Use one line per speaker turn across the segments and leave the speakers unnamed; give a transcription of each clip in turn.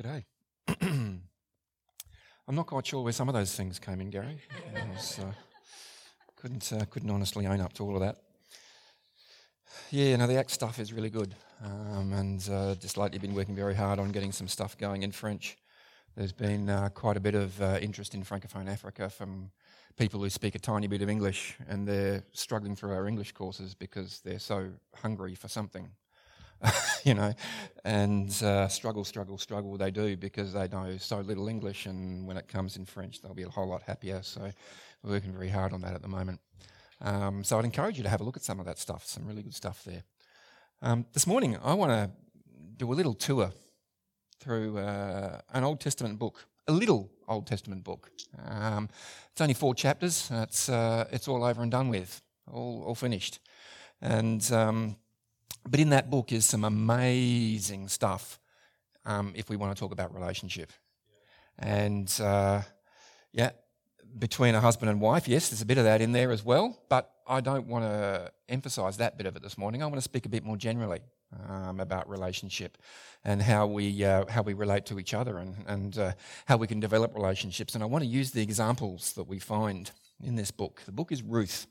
G'day. I'm not quite sure where some of those things came in, Gary. Was, uh, couldn't uh, couldn't honestly own up to all of that. Yeah, no, the ACT stuff is really good, um, and uh, just lately been working very hard on getting some stuff going in French. There's been uh, quite a bit of uh, interest in Francophone Africa from people who speak a tiny bit of English, and they're struggling through our English courses because they're so hungry for something. you know, and uh, struggle, struggle, struggle they do because they know so little English, and when it comes in French, they'll be a whole lot happier. So we're working very hard on that at the moment. Um, so I'd encourage you to have a look at some of that stuff, some really good stuff there. Um, this morning, I want to do a little tour through uh, an Old Testament book, a little Old Testament book. Um, it's only four chapters. It's uh, it's all over and done with, all all finished, and um, but in that book is some amazing stuff um, if we want to talk about relationship. And uh, yeah, between a husband and wife, yes, there's a bit of that in there as well, but I don't want to emphasize that bit of it this morning. I want to speak a bit more generally um, about relationship and how we, uh, how we relate to each other and, and uh, how we can develop relationships. And I want to use the examples that we find in this book. The book is Ruth.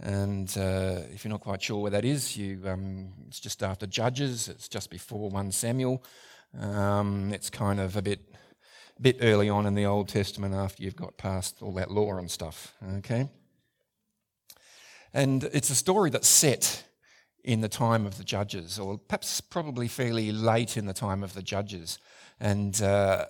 And uh, if you're not quite sure where that is, you, um, it's just after Judges, it's just before 1 Samuel. Um, it's kind of a bit, bit early on in the Old Testament after you've got past all that law and stuff, okay? And it's a story that's set in the time of the Judges, or perhaps probably fairly late in the time of the Judges. And uh,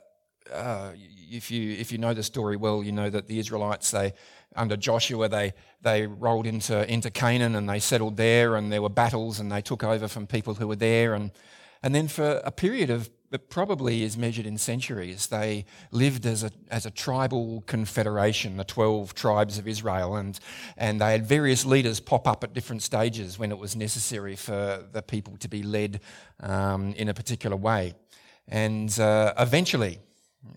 uh, if you if you know the story well, you know that the Israelites they under Joshua they they rolled into into Canaan and they settled there and there were battles and they took over from people who were there. And and then for a period of that probably is measured in centuries, they lived as a as a tribal confederation, the twelve tribes of Israel, and and they had various leaders pop up at different stages when it was necessary for the people to be led um, in a particular way, and uh, eventually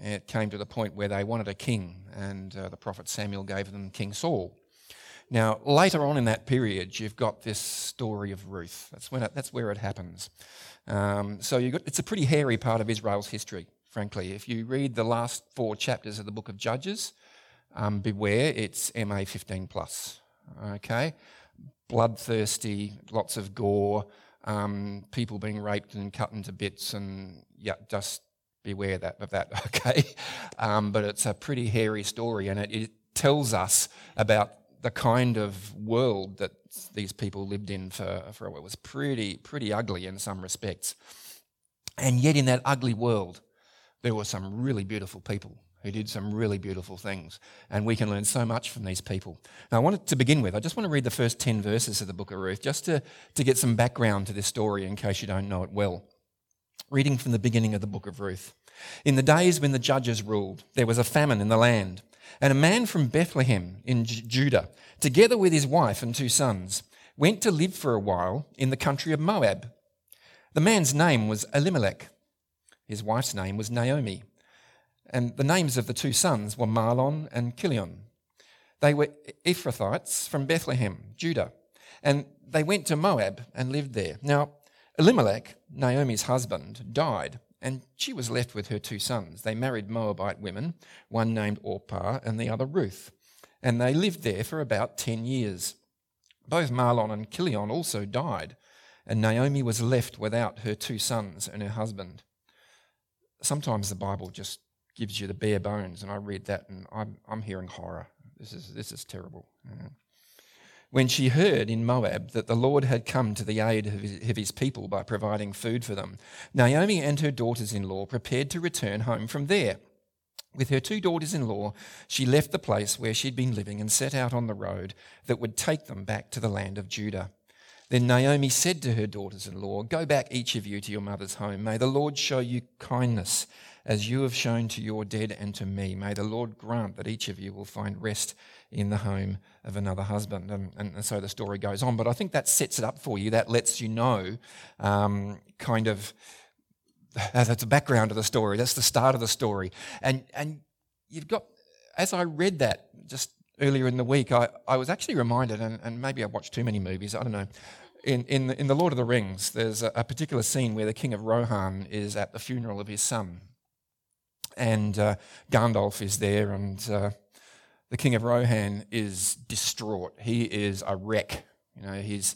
it came to the point where they wanted a king, and uh, the prophet Samuel gave them King Saul. Now, later on in that period, you've got this story of Ruth. That's, when it, that's where it happens. Um, so got, it's a pretty hairy part of Israel's history, frankly. If you read the last four chapters of the book of Judges, um, beware, it's MA 15 plus. Okay? Bloodthirsty, lots of gore, um, people being raped and cut into bits, and yeah, just beware that, of that, okay? Um, but it's a pretty hairy story, and it, it tells us about the kind of world that these people lived in for, for it was pretty, pretty ugly in some respects. And yet, in that ugly world, there were some really beautiful people who did some really beautiful things. And we can learn so much from these people. Now, I wanted to begin with, I just want to read the first 10 verses of the book of Ruth, just to, to get some background to this story in case you don't know it well. Reading from the beginning of the book of Ruth. In the days when the judges ruled, there was a famine in the land, and a man from Bethlehem in J- Judah, together with his wife and two sons, went to live for a while in the country of Moab. The man's name was Elimelech. His wife's name was Naomi. And the names of the two sons were Mahlon and Kilion. They were Ephrathites from Bethlehem, Judah. And they went to Moab and lived there. Now, Elimelech, Naomi's husband, died, and she was left with her two sons. They married Moabite women, one named Orpah and the other Ruth, and they lived there for about 10 years. Both Mahlon and Chilion also died, and Naomi was left without her two sons and her husband. Sometimes the Bible just gives you the bare bones, and I read that and I'm, I'm hearing horror. This is, this is terrible. Yeah when she heard in Moab that the Lord had come to the aid of his people by providing food for them, Naomi and her daughters in law prepared to return home from there. With her two daughters in law, she left the place where she'd been living and set out on the road that would take them back to the land of Judah. Then Naomi said to her daughters in law, Go back, each of you, to your mother's home. May the Lord show you kindness as you have shown to your dead and to me. May the Lord grant that each of you will find rest in the home of another husband. And, and, so the story goes on. But I think that sets it up for you. That lets you know um, kind of that's the background of the story. That's the start of the story. And, and you've got, as I read that just earlier in the week, I, I was actually reminded, and, and maybe I watched too many movies, I don't know. in, in, the, in The Lord of the Rings, there's a, a, particular scene where the king of Rohan is at the funeral of his son. And uh, Gandalf is there, and uh, the king of Rohan is distraught. He is a wreck. You know, he's,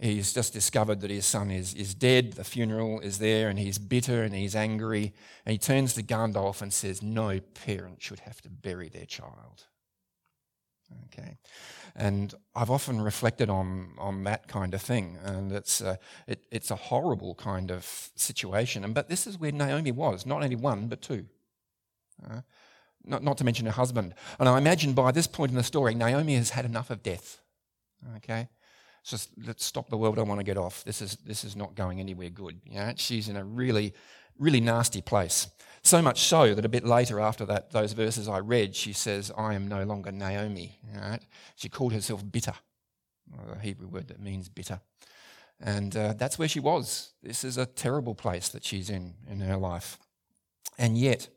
he's just discovered that his son is, is dead. The funeral is there, and he's bitter and he's angry. And he turns to Gandalf and says, No parent should have to bury their child. Okay. And I've often reflected on, on that kind of thing. And it's a, it, it's a horrible kind of situation. And, but this is where Naomi was, not only one, but two. Uh, not, not to mention her husband. And I imagine by this point in the story, Naomi has had enough of death. Okay? Just let's stop the world. I want to get off. This is, this is not going anywhere good. Yeah? She's in a really, really nasty place. So much so that a bit later, after that, those verses I read, she says, I am no longer Naomi. Right? She called herself bitter, a Hebrew word that means bitter. And uh, that's where she was. This is a terrible place that she's in in her life. And yet,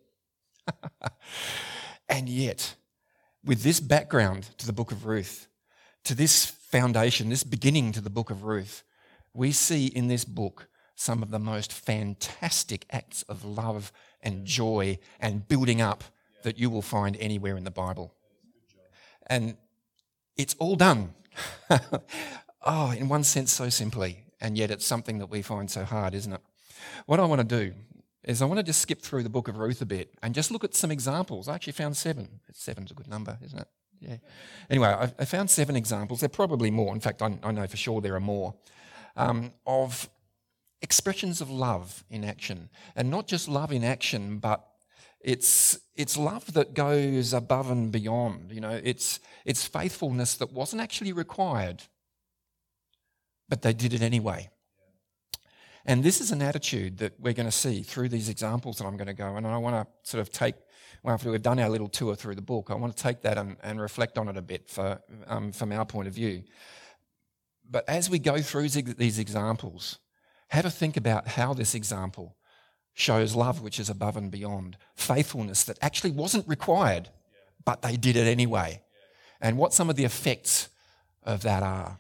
and yet, with this background to the book of Ruth, to this foundation, this beginning to the book of Ruth, we see in this book some of the most fantastic acts of love and joy and building up that you will find anywhere in the Bible. And it's all done. oh, in one sense, so simply, and yet it's something that we find so hard, isn't it? What I want to do is I want to just skip through the book of Ruth a bit and just look at some examples. I actually found seven. Seven's a good number, isn't it? Yeah. Anyway, I, found seven examples. There are probably more. In fact, I, I know for sure there are more um, of expressions of love in action. And not just love in action, but it's, it's love that goes above and beyond. You know, it's, it's faithfulness that wasn't actually required, but they did it anyway. And this is an attitude that we're going to see through these examples that I'm going to go. And I want to sort of take, well, after we've done our little tour through the book, I want to take that and, and reflect on it a bit for, um, from our point of view. But as we go through these examples, have a think about how this example shows love which is above and beyond, faithfulness that actually wasn't required, but they did it anyway, and what some of the effects of that are.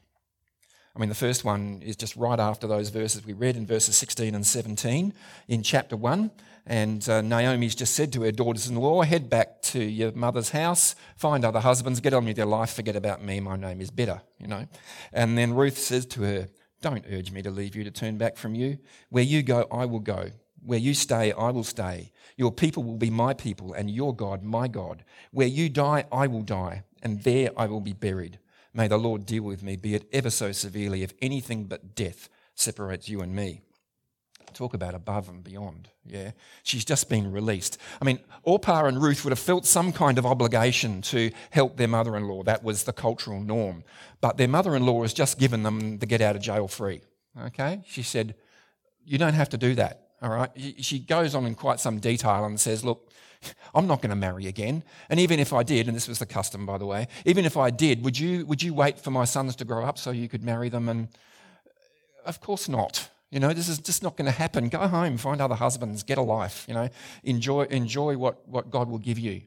I mean, the first one is just right after those verses we read in verses 16 and 17 in chapter 1. And uh, Naomi's just said to her daughters in law, Head back to your mother's house, find other husbands, get on with your life, forget about me, my name is better, you know. And then Ruth says to her, don't urge me to leave you to turn back from you. Where you go, I will go. Where you stay, I will stay. Your people will be my people, and your God, my God. Where you die, I will die, and there I will be buried. May the Lord deal with me, be it ever so severely, if anything but death separates you and me. Talk about above and beyond. Yeah. She's just been released. I mean, Orpah and Ruth would have felt some kind of obligation to help their mother in law. That was the cultural norm. But their mother in law has just given them the get out of jail free. Okay. She said, You don't have to do that. All right. She goes on in quite some detail and says, Look, I'm not going to marry again. And even if I did, and this was the custom, by the way, even if I did, would you, would you wait for my sons to grow up so you could marry them? And of course not. You know, this is just not going to happen. Go home, find other husbands, get a life, you know, enjoy, enjoy what, what God will give you.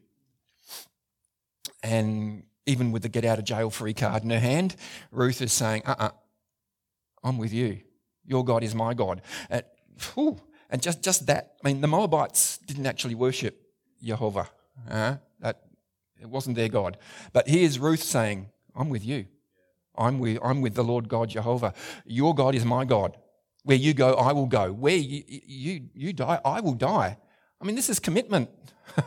And even with the get out of jail free card in her hand, Ruth is saying, uh uh-uh, uh, i am with you. Your God is my God. And, whew, and just, just that, I mean, the Moabites didn't actually worship Jehovah. Uh, that, it wasn't their God. But here's Ruth saying, I'm with you. I'm with, I'm with the Lord God Jehovah. Your God is my God. Where you go, I will go. Where you, you, you die, I will die. I mean, this is commitment.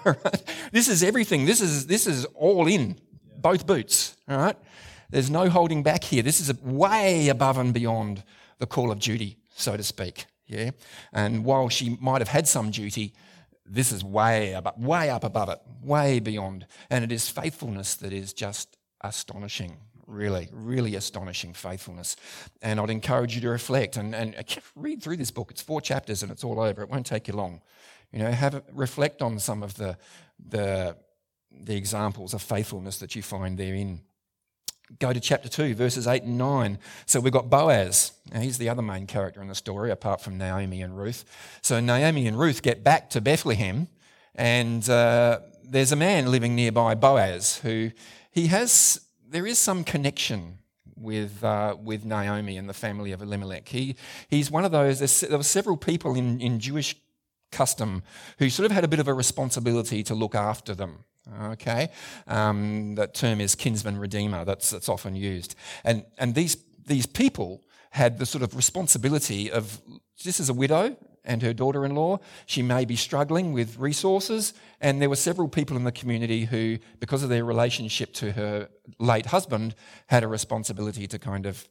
this is everything. This is, this is all in, both boots. All right? There's no holding back here. This is way above and beyond the call of duty, so to speak. Yeah. And while she might have had some duty, this is way up, way up above it, way beyond. And it is faithfulness that is just astonishing. Really, really astonishing faithfulness. And I'd encourage you to reflect and, and read through this book. It's four chapters and it's all over. It won't take you long. You know, have a, reflect on some of the, the, the examples of faithfulness that you find therein. Go to chapter 2, verses 8 and 9. So we've got Boaz. Now, he's the other main character in the story, apart from Naomi and Ruth. So Naomi and Ruth get back to Bethlehem, and uh, there's a man living nearby, Boaz, who he has there is some connection with, uh, with Naomi and the family of Elimelech. He, he's one of those, there were several people in, in Jewish custom who sort of had a bit of a responsibility to look after them. Okay, um, that term is kinsman redeemer. That's that's often used, and and these these people had the sort of responsibility of this is a widow and her daughter in law. She may be struggling with resources, and there were several people in the community who, because of their relationship to her late husband, had a responsibility to kind of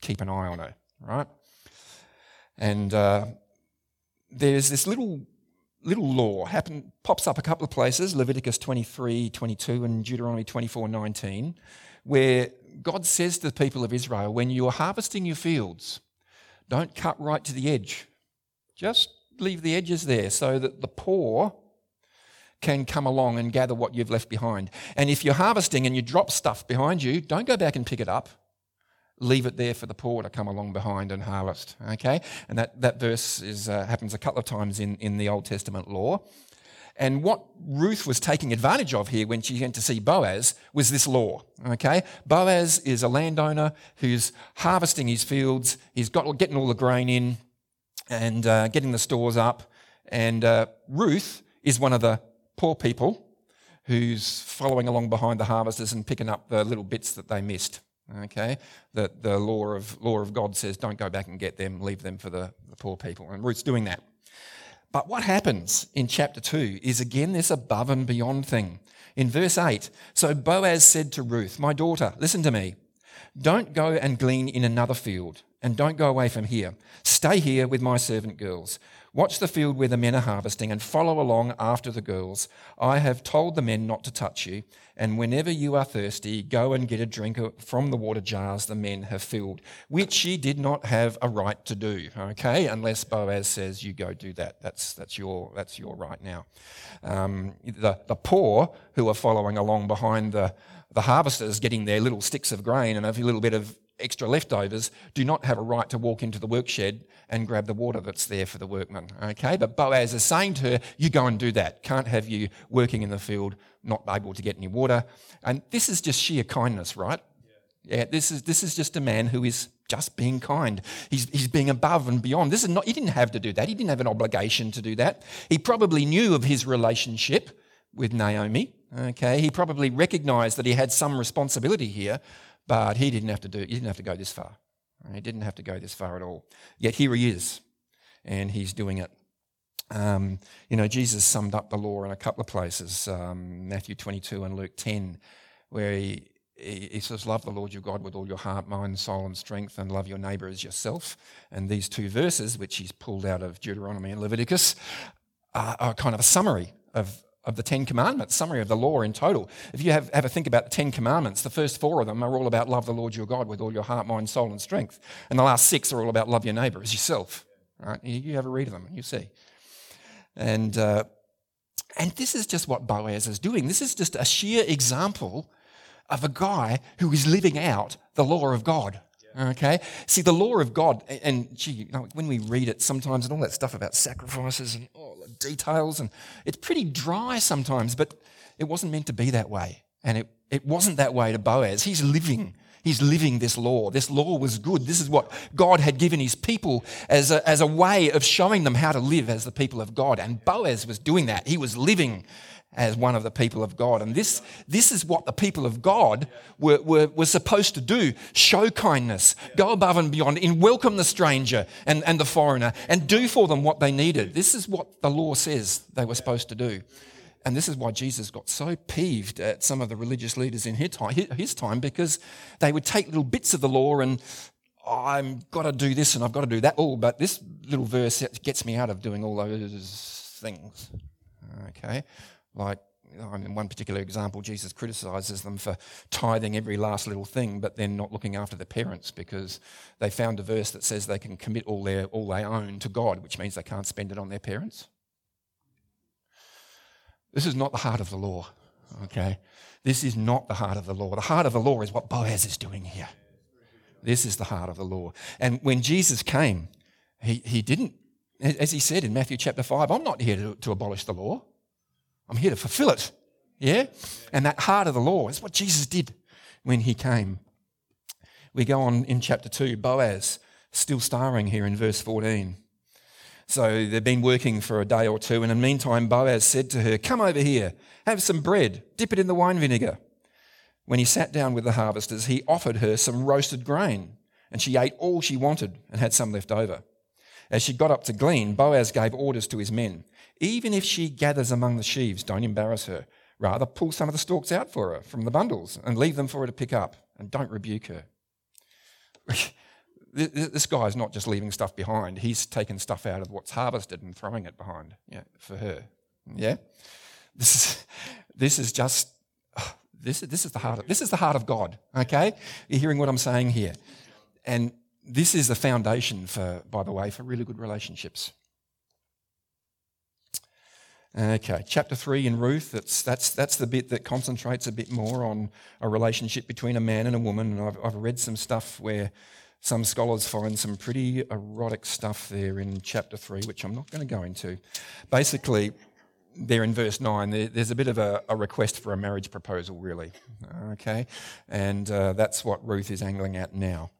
keep an eye on her, right? And uh, there's this little little law happen, pops up a couple of places leviticus 23 22 and deuteronomy 24 19 where god says to the people of israel when you are harvesting your fields don't cut right to the edge just leave the edges there so that the poor can come along and gather what you've left behind. And if you're harvesting and you drop stuff behind you, don't go back and pick it up. Leave it there for the poor to come along behind and harvest. Okay? And that, that verse is, uh, happens a couple of times in, in the Old Testament law. And what Ruth was taking advantage of here when she went to see Boaz was this law. Okay? Boaz is a landowner who's harvesting his fields, he's got getting all the grain in, and uh, getting the stores up. And uh, Ruth is one of the poor people who's following along behind the harvesters and picking up the little bits that they missed. Okay, the, the law of law of God says don't go back and get them, leave them for the, the poor people, and Ruth's doing that. But what happens in chapter 2 is again this above and beyond thing. In verse 8, so Boaz said to Ruth, My daughter, listen to me. Don't go and glean in another field and don't go away from here. Stay here with my servant girls. Watch the field where the men are harvesting and follow along after the girls. I have told the men not to touch you, and whenever you are thirsty, go and get a drink from the water jars the men have filled, which ye did not have a right to do, okay? Unless Boaz says you go do that. That's, that's, your, that's your right now. Um, the, the poor who are following along behind the, the harvesters getting their little sticks of grain and a little bit of extra leftovers do not have a right to walk into the workshed and grab the water that's there for the workmen. Okay, but Boaz is saying to her, You go and do that. Can't have you working in the field, not able to get any water. And this is just sheer kindness, right? Yeah, yeah this is this is just a man who is just being kind. He's, he's being above and beyond. This is not, he didn't have to do that. He didn't have an obligation to do that. He probably knew of his relationship with Naomi. Okay, he probably recognized that he had some responsibility here, but he didn't have to do he didn't have to go this far. He didn't have to go this far at all. Yet here he is, and he's doing it. Um, you know, Jesus summed up the law in a couple of places, um, Matthew 22 and Luke 10, where he, he says, Love the Lord your God with all your heart, mind, soul, and strength, and love your neighbour as yourself. And these two verses, which he's pulled out of Deuteronomy and Leviticus, are, are kind of a summary of, of the Ten Commandments, summary of the law in total. If you have, have a think about the Ten Commandments, the first four of them are all about love the Lord your God with all your heart, mind, soul, and strength. And the last six are all about love your neighbour as yourself. Right? You have a read of them, and you see. And, uh, and this is just what Boaz is doing. This is just a sheer example of a guy who is living out the law of God. Okay? See, the law of God, and gee, you know, when we read it sometimes and all that stuff about sacrifices and all the details, and it's pretty dry sometimes, but it wasn't meant to be that way. And it, it wasn't that way to Boaz. He's living. He's living this law. This law was good. This is what God had given his people as a, as a way of showing them how to live as the people of God. And Boaz was doing that. He was living as one of the people of God. And this, this is what the people of God were, were, were supposed to do show kindness, go above and beyond, and welcome the stranger and, and the foreigner, and do for them what they needed. This is what the law says they were supposed to do. And this is why Jesus got so peeved at some of the religious leaders in his time, because they would take little bits of the law and oh, I've got to do this and I've got to do that. Oh, but this little verse gets me out of doing all those things. Okay. Like, in one particular example, Jesus criticizes them for tithing every last little thing, but then not looking after the parents because they found a verse that says they can commit all, their, all they own to God, which means they can't spend it on their parents. This is not the heart of the law, okay? This is not the heart of the law. The heart of the law is what Boaz is doing here. This is the heart of the law. And when Jesus came, he, he didn't, as he said in Matthew chapter 5, I'm not here to, to abolish the law. I'm here to fulfill it. Yeah? And that heart of the law is what Jesus did when he came. We go on in chapter 2, Boaz, still starring here in verse 14. So they've been working for a day or two, and in the meantime, Boaz said to her, Come over here, have some bread, dip it in the wine vinegar. When he sat down with the harvesters, he offered her some roasted grain, and she ate all she wanted and had some left over. As she got up to glean, Boaz gave orders to his men Even if she gathers among the sheaves, don't embarrass her. Rather, pull some of the stalks out for her from the bundles and leave them for her to pick up, and don't rebuke her. this guy is not just leaving stuff behind, he's taking stuff out of what's harvested and throwing it behind yeah, for her. Yeah? This is, this is just oh, this, this, is the heart of, this is the heart of God, okay? You're hearing what I'm saying here. And this is the foundation for, by the way, for really good relationships. Okay, chapter three in Ruth, that's, that's, that's the bit that concentrates a bit more on a relationship between a man and a woman. And I've, I've read some stuff where some scholars find some pretty erotic stuff there in chapter three, which I'm not going to go into. Basically, there in verse 9, there's a bit of a, a, request for a marriage proposal, really. Okay? And uh, that's what Ruth is angling at now.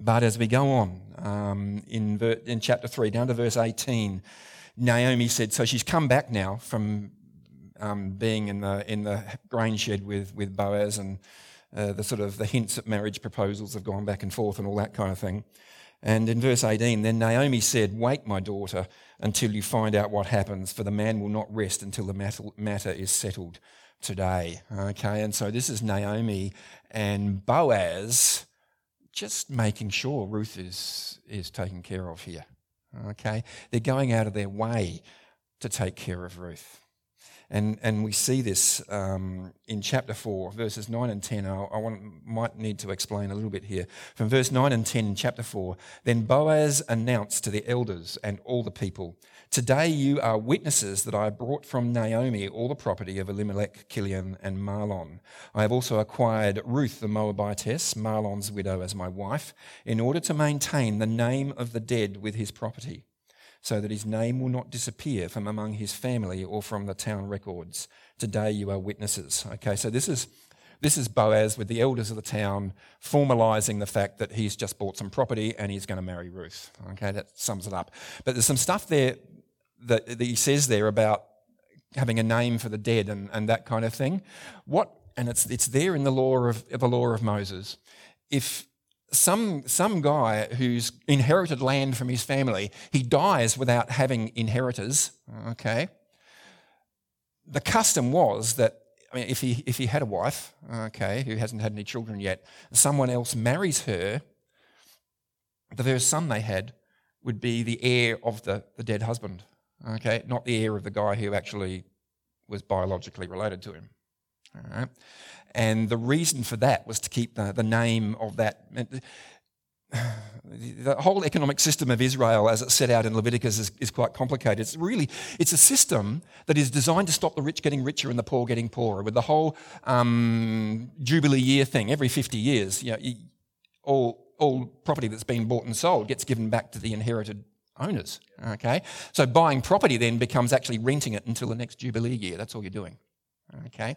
But as we go on um, in, ver- in chapter 3, down to verse 18, Naomi said, so she's come back now from um, being in the, in the grain shed with, with Boaz, and uh, the sort of the hints at marriage proposals have gone back and forth and all that kind of thing. And in verse 18, then Naomi said, Wait, my daughter, until you find out what happens, for the man will not rest until the matter is settled today. Okay, and so this is Naomi and Boaz just making sure Ruth is, is taken care of here. Okay, they're going out of their way to take care of Ruth. And, and we see this um, in chapter 4, verses 9 and 10. I, I want, might need to explain a little bit here. From verse 9 and 10 in chapter 4, then Boaz announced to the elders and all the people, Today you are witnesses that I brought from Naomi all the property of Elimelech, Kilion, and Mahlon. I have also acquired Ruth the Moabitess, Mahlon's widow, as my wife, in order to maintain the name of the dead with his property so that his name will not disappear from among his family or from the town records. Today you are witnesses. Okay, so this is this is Boaz with the elders of the town formalizing the fact that he's just bought some property and he's going to marry Ruth. Okay, that sums it up. But there's some stuff there that, that he says there about having a name for the dead and, and that kind of thing. What and it's it's there in the law of the law of Moses. If some, some guy who's inherited land from his family, he dies without having inheritors, okay? The custom was that I mean, if he, if he had a wife, okay, who hasn't had any children yet, someone else marries her, the first son they had would be the heir of the, the dead husband, okay, not the heir of the guy who actually was biologically related to him. And the reason for that was to keep the, the name of that. The whole economic system of Israel, as it's set out in Leviticus, is, is, quite complicated. It's really it's a system that is designed to stop the rich getting richer and the poor getting poorer. With the whole um, Jubilee year thing, every 50 years, you know, all all property that's been bought and sold gets given back to the inherited owners. Okay, so buying property then becomes actually renting it until the next Jubilee year. That's all you're doing. Okay?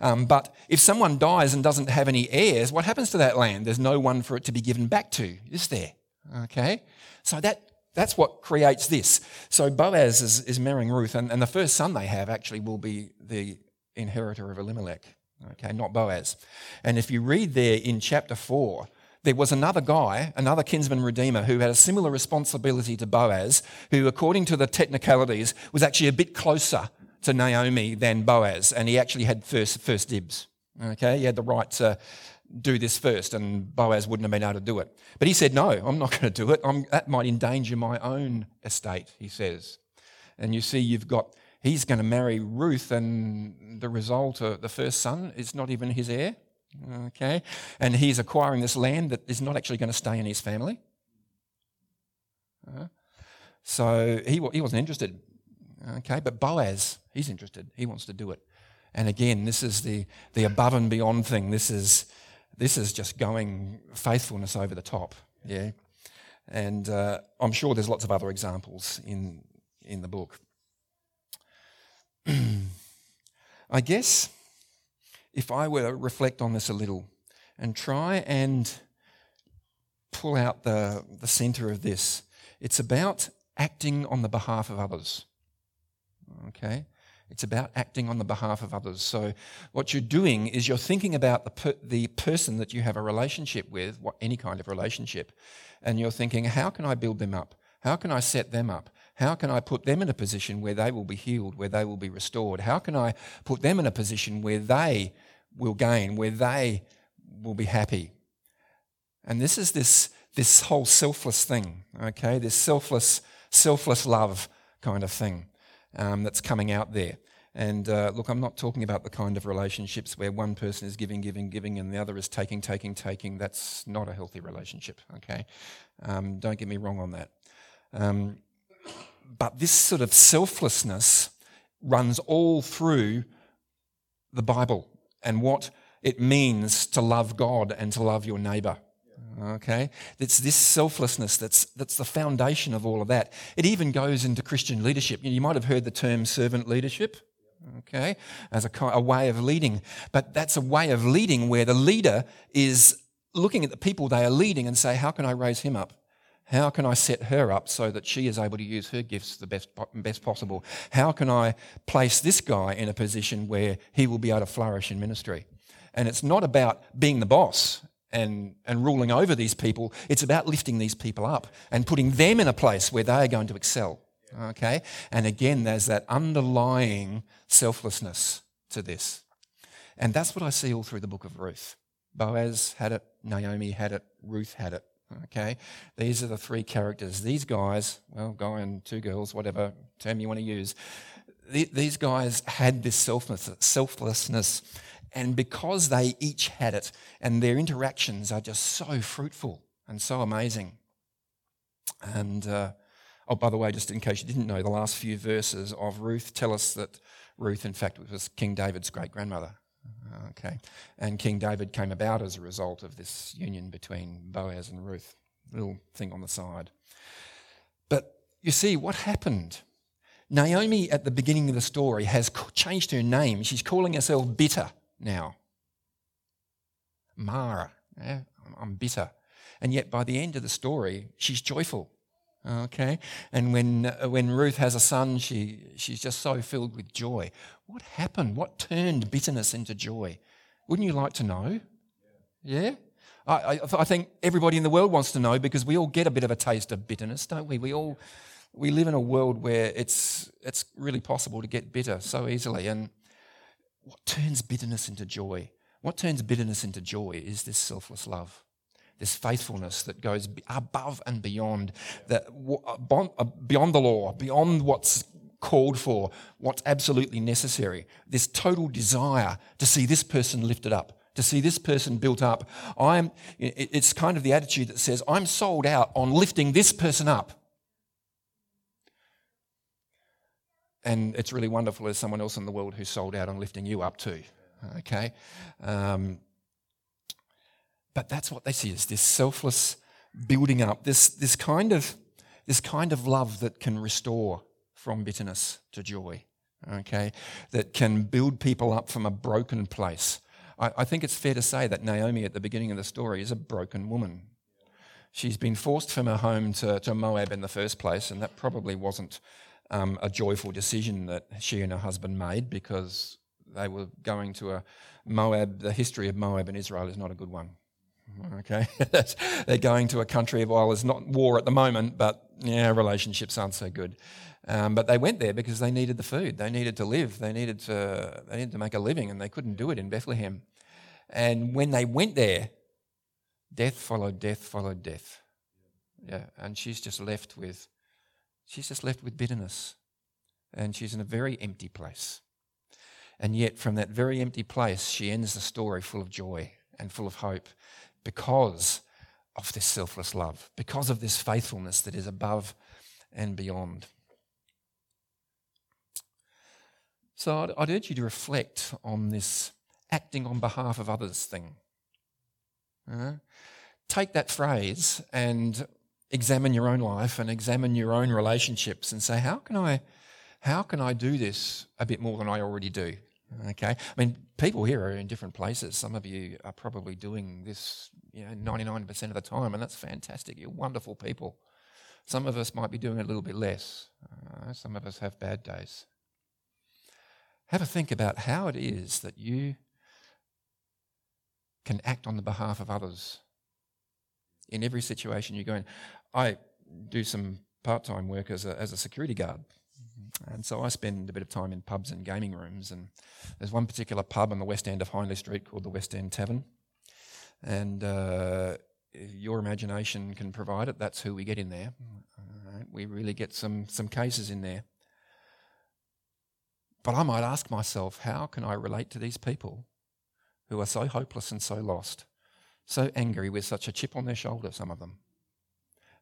Um, but if someone dies and doesn't have any heirs, what happens to that land? There's no one for it to be given back to, is there? Okay? So that, that's what creates this. So Boaz is, is marrying Ruth, and, and the first son they have actually will be the inheritor of Elimelech. Okay, not Boaz. And if you read there in chapter 4, there was another guy, another kinsman redeemer, who had a similar responsibility to Boaz, who, according to the technicalities, was actually a bit closer to Naomi than Boaz, and he actually had first, first dibs. Okay, he had the right to do this first, and Boaz wouldn't have been able to do it. But he said, No, I'm not going to do it. I'm, that might endanger my own estate, he says. And you see, you've got, he's going to marry Ruth, and the result, uh, the first son, is not even his heir. Okay, and he's acquiring this land that is not actually going to stay in his family. Uh, so he, he wasn't interested. Okay, but Boaz, he's interested. He wants to do it. And again, this is the, the above and beyond thing. This is, this is just going faithfulness over the top. Yeah. And uh, I'm sure there's lots of other examples in, in the book. I guess if I were to reflect on this a little and try and pull out the, the center of this. It's about acting on the behalf of others. Okay? It's about acting on the behalf of others. So, what you're doing is you're thinking about the, per, the person that you have a relationship with, what, any kind of relationship, and you're thinking, how can I build them up? How can I set them up? How can I put them in a position where they will be healed, where they will be restored? How can I put them in a position where they will gain, where they will be happy? And this is this, this whole selfless thing, okay? This selfless, selfless love kind of thing um, that's coming out there. And uh, look, I'm not talking about the kind of relationships where one person is giving, giving, giving, and the other is taking, taking, taking. That's not a healthy relationship, okay? Um, don't get me wrong on that. Um, but this sort of selflessness runs all through the Bible and what it means to love God and to love your neighbour. Okay? It's this selflessness that's, that's the foundation of all of that. It even goes into Christian leadership. You might have heard the term servant leadership, okay, as a, a way of leading. But that's a way of leading where the leader is looking at the people they are leading and say, How can I raise him up? How can I set her up so that she is able to use her gifts the best, best possible? How can I place this guy in a position where he will be able to flourish in ministry? And it's not about being the boss and, and ruling over these people, it's about lifting these people up and putting them in a place where they are going to excel. Okay? And again, there's that underlying selflessness to this. And that's what I see all through the book of Ruth. Boaz had it, Naomi had it, Ruth had it. Okay, these are the three characters. These guys, well, guy and two girls, whatever term you want to use, these guys had this selflessness, and because they each had it, and their interactions are just so fruitful and so amazing. And uh, oh, by the way, just in case you didn't know, the last few verses of Ruth tell us that Ruth, in fact, was King David's great grandmother. Okay. And King David came about as a result of this union between Boaz and Ruth. Little thing on the side. But you see, what happened? Naomi, at the beginning of the story, has changed her name. She's calling herself bitter now. Mara. Yeah, I'm bitter. And yet, by the end of the story, she's joyful. Okay? And when, uh, when Ruth has a son, she, she's just so filled with joy. What happened? What turned bitterness into joy? Wouldn't you like to know? Yeah? I, I, I think everybody in the world wants to know because we all get a bit of a taste of bitterness, don't we? We all we live in a world where it's it's really possible to get bitter so easily. And what turns bitterness into joy? What turns bitterness into joy is this selfless love this faithfulness that goes above and beyond the, uh, beyond the law, beyond what's called for, what's absolutely necessary. This total desire to see this person lifted up, to see this person built up. I'm, it's kind of the attitude that says, I'm sold out on lifting this person up. And it's really wonderful there's someone else in the world who's sold out on lifting you up too. Okay? Um, but that's what they see is this selfless building up, this, this, kind of, this kind of love that can restore from bitterness to joy, okay? That can build people up from a broken place. I, I think it's fair to say that Naomi at the beginning of the story is a broken woman. She's been forced from her home to, to Moab in the first place, and that probably wasn't um, a joyful decision that she and her husband made because they were going to a Moab. The history of Moab and Israel is not a good one. Okay, they're going to a country of there's not war at the moment, but yeah, relationships aren't so good. Um, but they went there because they needed the food, they needed to live, they needed to they needed to make a living, and they couldn't do it in Bethlehem. And when they went there, death followed death followed death. Yeah, and she's just left with she's just left with bitterness, and she's in a very empty place. And yet, from that very empty place, she ends the story full of joy and full of hope because of this selfless love, because of this faithfulness that is above and beyond. So I'd, I'd, urge you to reflect on this acting on behalf of others thing. Uh, take that phrase and examine your own life and examine your own relationships and say, how can I, how can I do this a bit more than I already do? Okay? I mean, people here are in different places. Some of you are probably doing this you know, 99% of the time, and that's fantastic. You're wonderful people. Some of us might be doing a little bit less. Uh, some of us have bad days. Have a think about how it is that you can act on the behalf of others in every situation you go in. I do some part time work as a, as a security guard. And so I spend a bit of time in pubs and gaming rooms. And there's one particular pub on the west end of Hindley Street called the West End Tavern. And uh, your imagination can provide it. That's who we get in there. Right? We really get some, some cases in there. But I might ask myself, how can I relate to these people who are so hopeless and so lost, so angry with such a chip on their shoulder, some of them?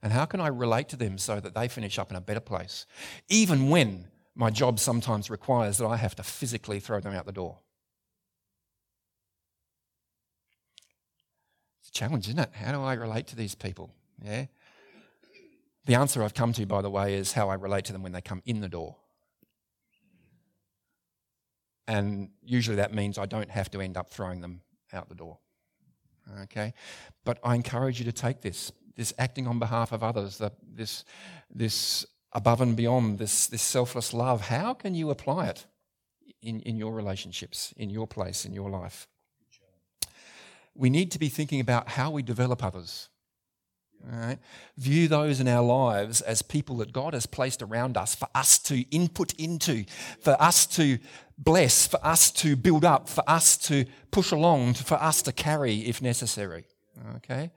And how can I relate to them so that they finish up in a better place, even when my job sometimes requires that I have to physically throw them out the door? It's a challenge, isn't it? How do I relate to these people? Yeah. The answer I've come to, by the way, is how I relate to them when they come in the door. And usually that means I don't have to end up throwing them out the door. Okay? But I encourage you to take this this acting on behalf of others, the, this, this above and beyond, this, this selfless love, how can you apply it in, in your relationships, in your place, in your life? We need to be thinking about how we develop others. All right? View those in our lives as people that God has placed around us for us to input into, for us to bless, for us to build up, for us to push along, for us to carry if necessary. Okay?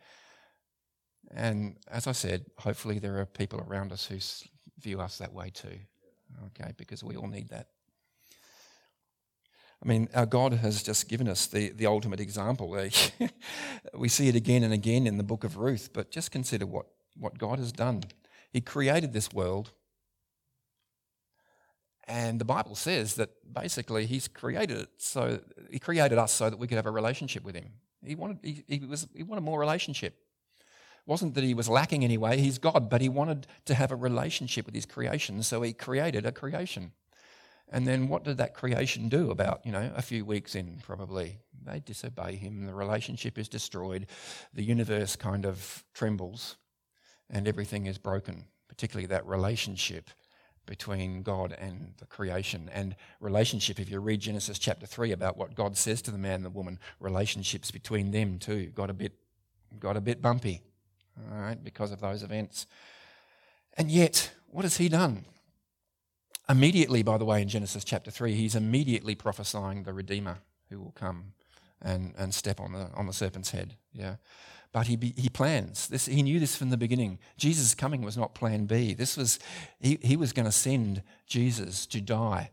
And as I said, hopefully there are people around us who view us that way too. Okay, because we all need that. I mean, our God has just given us the, the ultimate example. we see it again and again in the book of Ruth, but just consider what, what God has done. He created this world, and the Bible says that basically He's created it so He created us so that we could have a relationship with Him. He wanted, he, he was, he wanted more relationship It wasn't that he was lacking anyway, he's God, but he wanted to have a relationship with his creation, so he created a creation. And then what did that creation do about, you know, a few weeks in probably? They disobey him, the relationship is destroyed, the universe kind of trembles, and everything is broken, particularly that relationship between God and the creation. And relationship, if you read Genesis chapter 3 about what God says to the man and the woman, relationships between them too got a bit got a bit bumpy all right, because of those events. And yet, what has he done? Immediately, by the way, in Genesis chapter 3, he's immediately prophesying the Redeemer who will come and, and step on the, on the serpent's head. Yeah. But he, he plans. This, he knew this from the beginning. Jesus' coming was not plan B. This was, he, he was going to send Jesus to die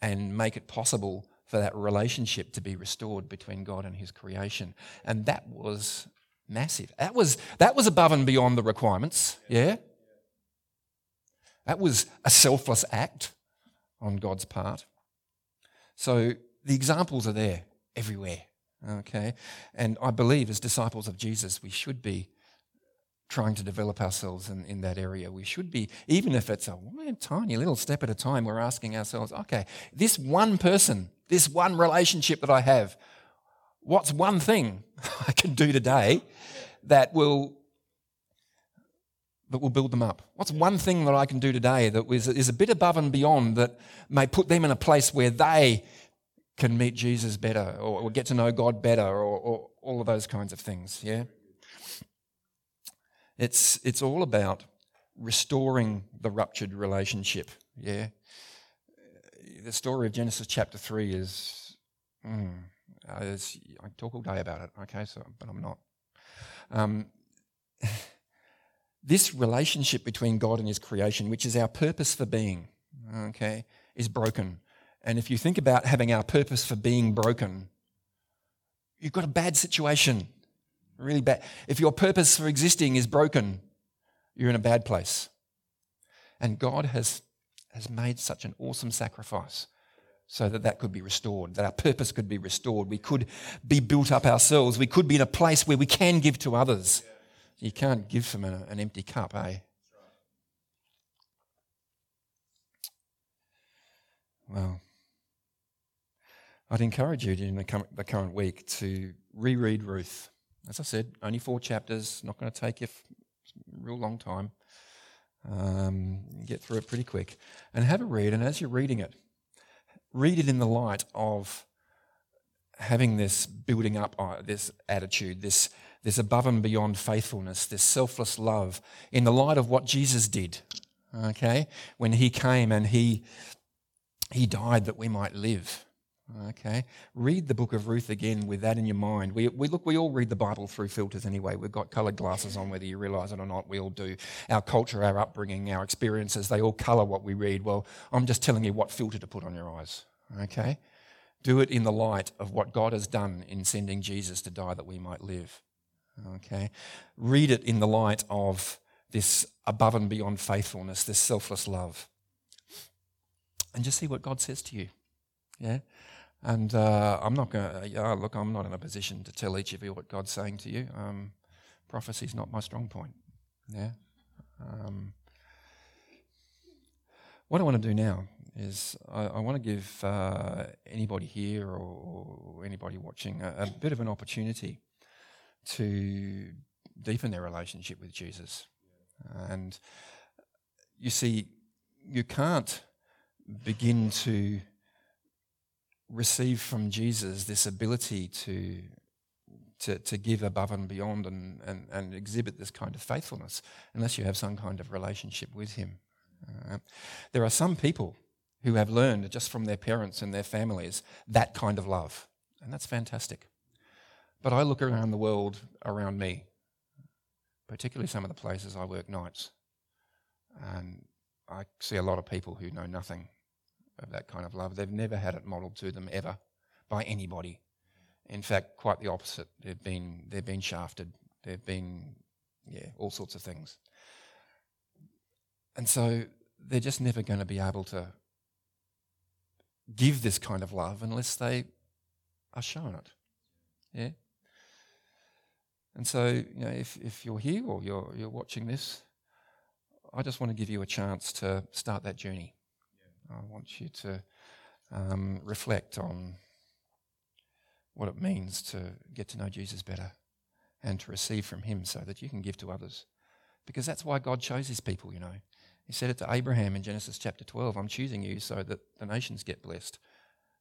and make it possible for that relationship to be restored between God and his creation. And that was Massive. That was, that was above and beyond the requirements, yeah? That was a selfless act on God's part. So the examples are there everywhere, okay? And I believe as disciples of Jesus, we should be trying to develop ourselves in, in that area. We should be, even if it's a tiny little step at a time, we're asking ourselves, okay, this one person, this one relationship that I have, what's one thing I can do today that will that will build them up? What's one thing that I can do today that is, is a bit above and beyond that may put them in a place where they can meet Jesus better or, or get to know God better or, or all of those kinds of things? Yeah? It's, it's all about restoring the ruptured relationship. Yeah? The story of Genesis chapter 3 is. Mm, uh, I talk all day about it, okay, so, but I'm not. Um, this relationship between God and His creation, which is our purpose for being, okay, is broken. And if you think about having our purpose for being broken, you've got a bad situation. Really bad. If your purpose for existing is broken, you're in a bad place. And God has, has made such an awesome sacrifice so that that could be restored, that our purpose could be restored. We could be built up ourselves. We could be in a place where we can give to others. You can't give from an, an empty cup, eh? Well, I'd encourage you in the, the current week to reread Ruth. As I said, only four chapters, not going to take you a real long time. Um, get through it pretty quick. And have a read, and as you're reading it, read it in the light of having this building up, uh, this attitude, this, this above and beyond faithfulness, this selfless love, in the light of what Jesus did, okay, when he came and he, he died that we might live. Okay, read the book of Ruth again with that in your mind. We, we look, we all read the Bible through filters anyway. We've got coloured glasses on, whether you realise it or not. We all do. Our culture, our upbringing, our experiences, they all colour what we read. Well, I'm just telling you what filter to put on your eyes. Okay, do it in the light of what God has done in sending Jesus to die that we might live. Okay, read it in the light of this above and beyond faithfulness, this selfless love, and just see what God says to you. Yeah. And uh, I'm not going to, yeah, look, I'm not in a position to tell each of you what God's saying to you. Um, Prophecy is not my strong point. Yeah. Um, what I want to do now is I, I want to give uh, anybody here or, or anybody watching a, a, bit of an opportunity to deepen their relationship with Jesus. And you see, you can't begin to receive from Jesus this ability to, to, to give above and beyond and, and, and exhibit this kind of faithfulness unless you have some kind of relationship with Him. Uh, there are some people who have learned just from their parents and their families that kind of love, and that's fantastic. But I look around the world around me, particularly some of the places I work nights, and I see a lot of people who know nothing of that kind of love. They've never had it modelled to them ever by anybody. In fact, quite the opposite. They've been they've been shafted. They've been yeah, all sorts of things. And so they're just never going to be able to give this kind of love unless they are shown it. Yeah. And so, you know, if, if you're here or you're, you're watching this, I just want to give you a chance to start that journey. I want you to um, reflect on what it means to get to know Jesus better and to receive from Him so that you can give to others. Because that's why God chose His people, you know. He said it to Abraham in Genesis chapter 12 I'm choosing you so that the nations get blessed.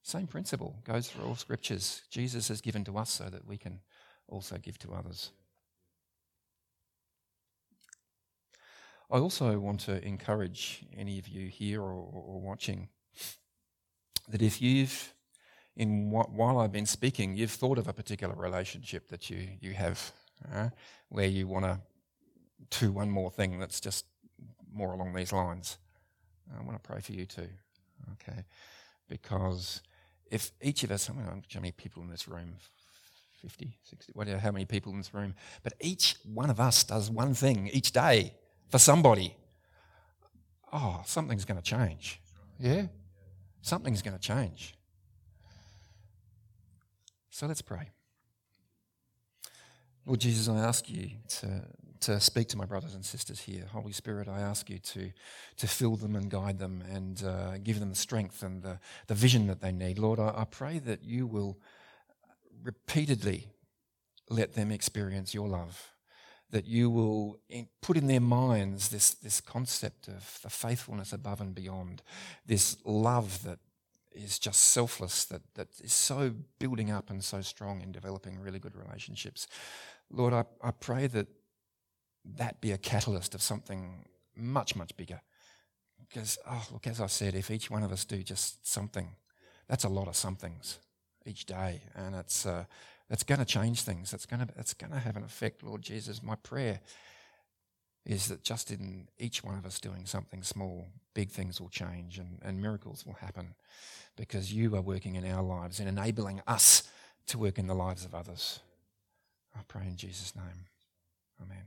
Same principle goes through all scriptures. Jesus has given to us so that we can also give to others. I also want to encourage any of you here or, or watching that if you've, in while I've been speaking, you've thought of a particular relationship that you, you have uh, where you want to do one more thing that's just more along these lines. I want to pray for you too, okay? Because if each of us, I don't know how many people in this room, 50, 60, whatever, how many people in this room, but each one of us does one thing each day for somebody, oh, something's going to change. Yeah? Something's going to change. So let's pray. Lord Jesus, I ask you to, to speak to my brothers and sisters here. Holy Spirit, I ask you to, to fill them and guide them and uh, give them the strength and the, the vision that they need. Lord, I, I pray that you will repeatedly let them experience your love that you will put in their minds this, this concept of the faithfulness above and beyond, this love that is just selfless, that, that is so building up and so strong in developing really good relationships. Lord, I, I pray that that be a catalyst of something much, much bigger. Because, oh, look, as I said, if each one of us do just something, that's a lot of somethings each day. And it's, uh, that's going to change things. That's going to, that's going to have an effect, Lord Jesus. My prayer is that just in each one of us doing something small, big things will change and, and miracles will happen because you are working in our lives and enabling us to work in the lives of others. I pray in Jesus' name. Amen.